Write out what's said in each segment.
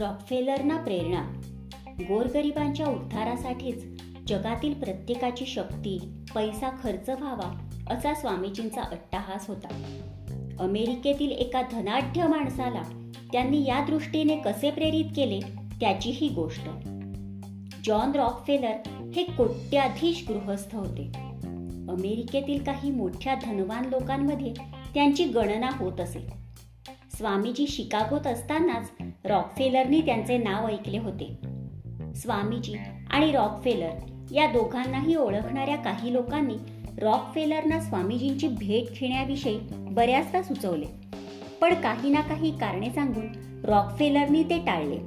रॉकफेलरना प्रेरणा. गोरगरिबांच्या उद्धारासाठीच जगातील प्रत्येकाची शक्ती पैसा खर्च व्हावा असा स्वामीजींचा अट्टाहास होता. अमेरिकेतील एका धनाढ्य माणसाला त्यांनी या दृष्टीने कसे प्रेरित केले त्याची ही गोष्ट. जॉन रॉकफेलर हे कोट्याधीश गृहस्थ होते. अमेरिकेतील काही मोठ्या धनवान लोकांमध्ये त्यांची गणना होत असे. स्वामीजी शिकागोत असतानाच रॉकफेलरनी त्यांचे नाव ऐकले होते. स्वामीजी आणि रॉकफेलर या दोघांनाही ओळखणाऱ्या काही लोकांनी रॉकफेलरना स्वामीजींची भेट घेण्याविषयी बऱ्याचदा सुचवले. पण काही ना काही कारणे सांगून रॉकफेलरनी ते टाळले.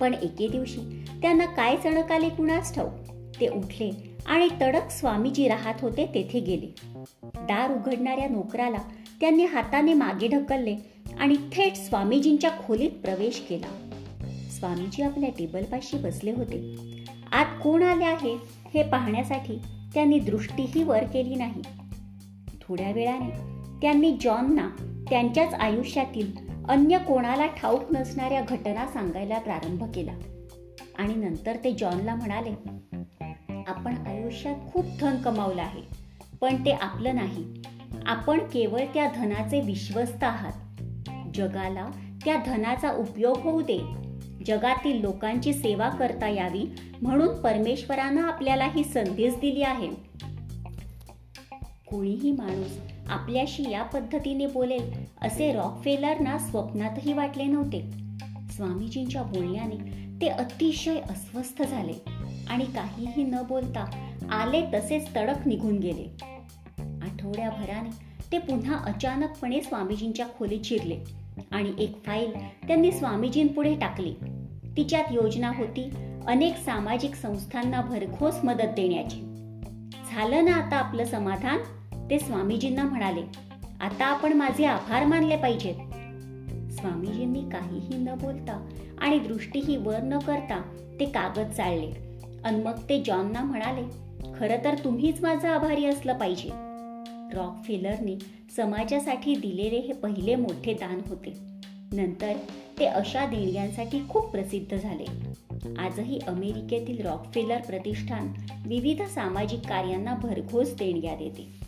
पण एके दिवशी त्यांना काय चणक आले कुणास ठाऊ ते उठले आणि तडक स्वामीजी राहत होते तेथे गेले. दार उघडणाऱ्या नोकराला त्यांनी हाताने मागे ढकलले आणि थेट स्वामीजींच्या खोलीत प्रवेश केला. स्वामीजी आपल्या टेबलपाशी बसले होते. आत कोण आले आहे हे पाहण्यासाठी त्यांनी दृष्टीही वर केली नाही. थोड्या वेळाने त्यांनी जॉनना त्यांच्याच आयुष्यातील अन्य कोणाला ठाऊक नसणाऱ्या घटना सांगायला प्रारंभ केला. आणि नंतर ते जॉनला म्हणाले आपण आयुष्यात खूप धन कमावलं आहे पण ते आपलं नाही. आपण केवळ त्या धनाचे विश्वस्त आहात. जगाला त्या धनाचा उपयोग होऊ दे. जगातील लोकांची सेवा करता यावी म्हणून परमेश्वरानं आपल्याला ही संदेश दिली आहे. कोणीही माणूस आपल्याशी या पद्धतीने बोलेल असे रॉकफेलरना स्वप्नातही वाटले नव्हते. स्वामीजींच्या बोलण्याने ते अतिशय अस्वस्थ झाले आणि काहीही न बोलता आले तसेच तडक निघून गेले. आठवड्याभराने ते पुन्हा अचानकपणे स्वामीजींच्या खोलीत शिरले. आणि एक फाईल त्यांनी स्वामीजींपुढे टाकली. तिच्यात योजना होती अनेक सामाजिक संस्थांना भरघोस मदत देण्याची. झालं ना आता आपलं समाधान? ते स्वामीजींना म्हणाले. आता आपण माझे आभार मानले पाहिजेत. स्वामीजींनी काहीही न बोलता आणि दृष्टीही वर न करता ते कागद चाळले. आणि मग ते जॉनना म्हणाले खरं तर तुम्हीच माझं आभारी असलं पाहिजे. रॉकफेलरने समाजासाठी दिलेले हे पहिले मोठे दान होते. नंतर ते अशा देणग्यांसाठी खूप प्रसिद्ध झाले. आजही अमेरिकेतील रॉकफेलर प्रतिष्ठान विविध सामाजिक कार्यांना भरघोस देणग्या देते.